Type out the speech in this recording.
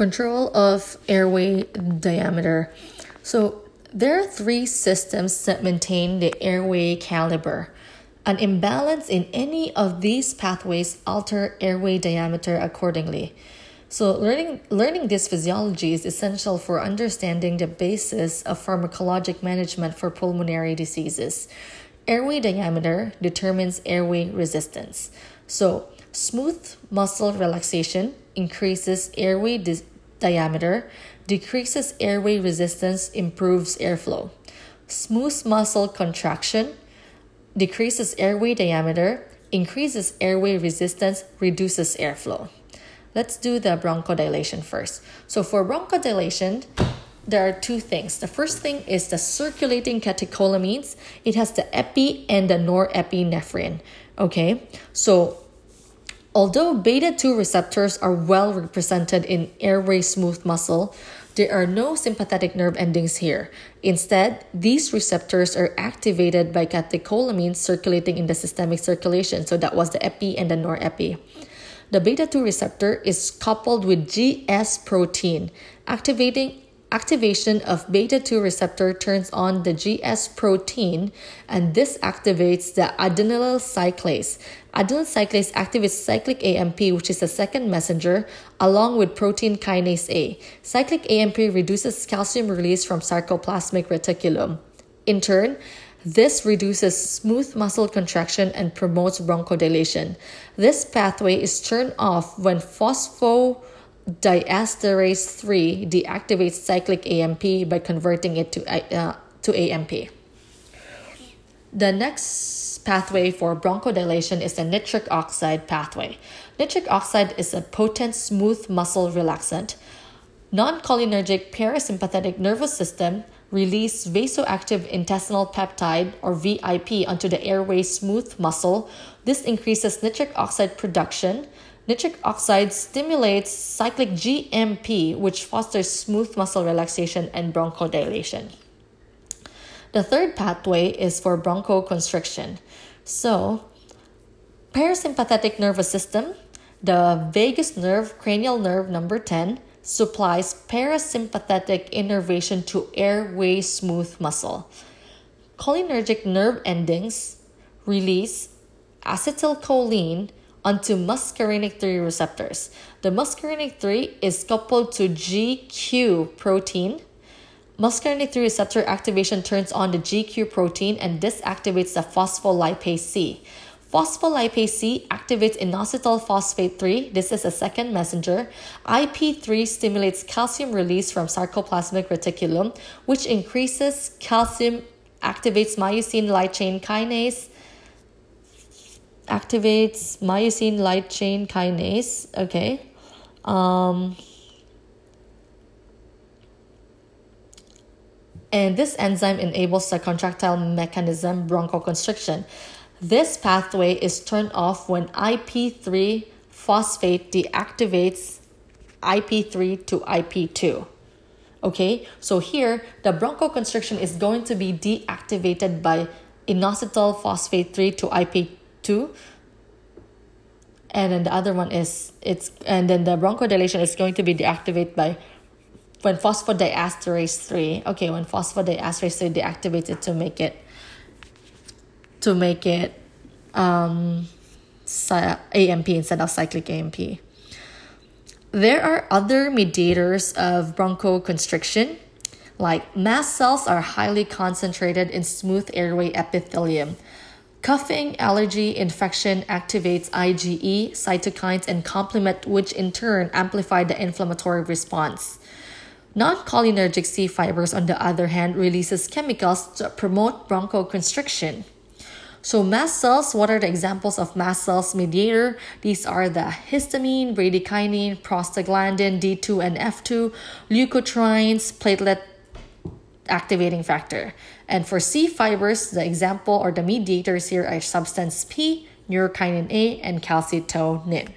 control of airway diameter. So there are three systems that maintain the airway caliber. An imbalance in any of these pathways alter airway diameter accordingly. So learning learning this physiology is essential for understanding the basis of pharmacologic management for pulmonary diseases. Airway diameter determines airway resistance. So smooth muscle relaxation increases airway di- diameter, decreases airway resistance, improves airflow. Smooth muscle contraction decreases airway diameter, increases airway resistance, reduces airflow. Let's do the bronchodilation first. So for bronchodilation, there are two things. The first thing is the circulating catecholamines. It has the epi and the norepinephrine. Okay, so although beta 2 receptors are well represented in airway smooth muscle, there are no sympathetic nerve endings here. Instead, these receptors are activated by catecholamines circulating in the systemic circulation. So that was the epi and the norepi. The beta 2 receptor is coupled with GS protein. Activating activation of beta 2 receptor turns on the GS protein and this activates the adenylyl cyclase. Adenyl cyclase activates cyclic AMP, which is the second messenger, along with protein kinase A. Cyclic AMP reduces calcium release from sarcoplasmic reticulum. In turn, this reduces smooth muscle contraction and promotes bronchodilation. This pathway is turned off when phosphodiesterase 3 deactivates cyclic AMP by converting it to, uh, to AMP. The next pathway for bronchodilation is the nitric oxide pathway. Nitric oxide is a potent smooth muscle relaxant. Non cholinergic parasympathetic nervous system release vasoactive intestinal peptide or VIP onto the airway smooth muscle. This increases nitric oxide production. Nitric oxide stimulates cyclic GMP, which fosters smooth muscle relaxation and bronchodilation. The third pathway is for bronchoconstriction. So, parasympathetic nervous system, the vagus nerve, cranial nerve number 10, supplies parasympathetic innervation to airway smooth muscle. Cholinergic nerve endings release acetylcholine onto muscarinic 3 receptors. The muscarinic 3 is coupled to GQ protein. Muscarinic 3 receptor activation turns on the GQ protein and disactivates the phospholipase C. Phospholipase C activates inositol phosphate 3. This is a second messenger. IP3 stimulates calcium release from sarcoplasmic reticulum, which increases calcium, activates myosin light chain kinase, activates myosin light chain kinase. Okay. Um, and this enzyme enables the contractile mechanism bronchoconstriction. This pathway is turned off when IP3 phosphate deactivates IP3 to IP2. Okay, so here the bronchoconstriction is going to be deactivated by inositol phosphate 3 to IP2 and then the other one is it's and then the bronchodilation is going to be deactivated by when phosphodiesterase 3 okay when phosphodiesterase 3 deactivates it to make it to make it um, AMP instead of cyclic AMP. There are other mediators of bronchoconstriction, like mast cells are highly concentrated in smooth airway epithelium. Coughing, allergy, infection activates IgE, cytokines, and complement, which in turn amplify the inflammatory response. Non-cholinergic C fibers, on the other hand, releases chemicals to promote bronchoconstriction. So mast cells, what are the examples of mast cells mediator? These are the histamine, bradykinin, prostaglandin, D2 and F2, leukotrienes, platelet activating factor. And for C fibers, the example or the mediators here are substance P, neurokinin A, and calcitonin.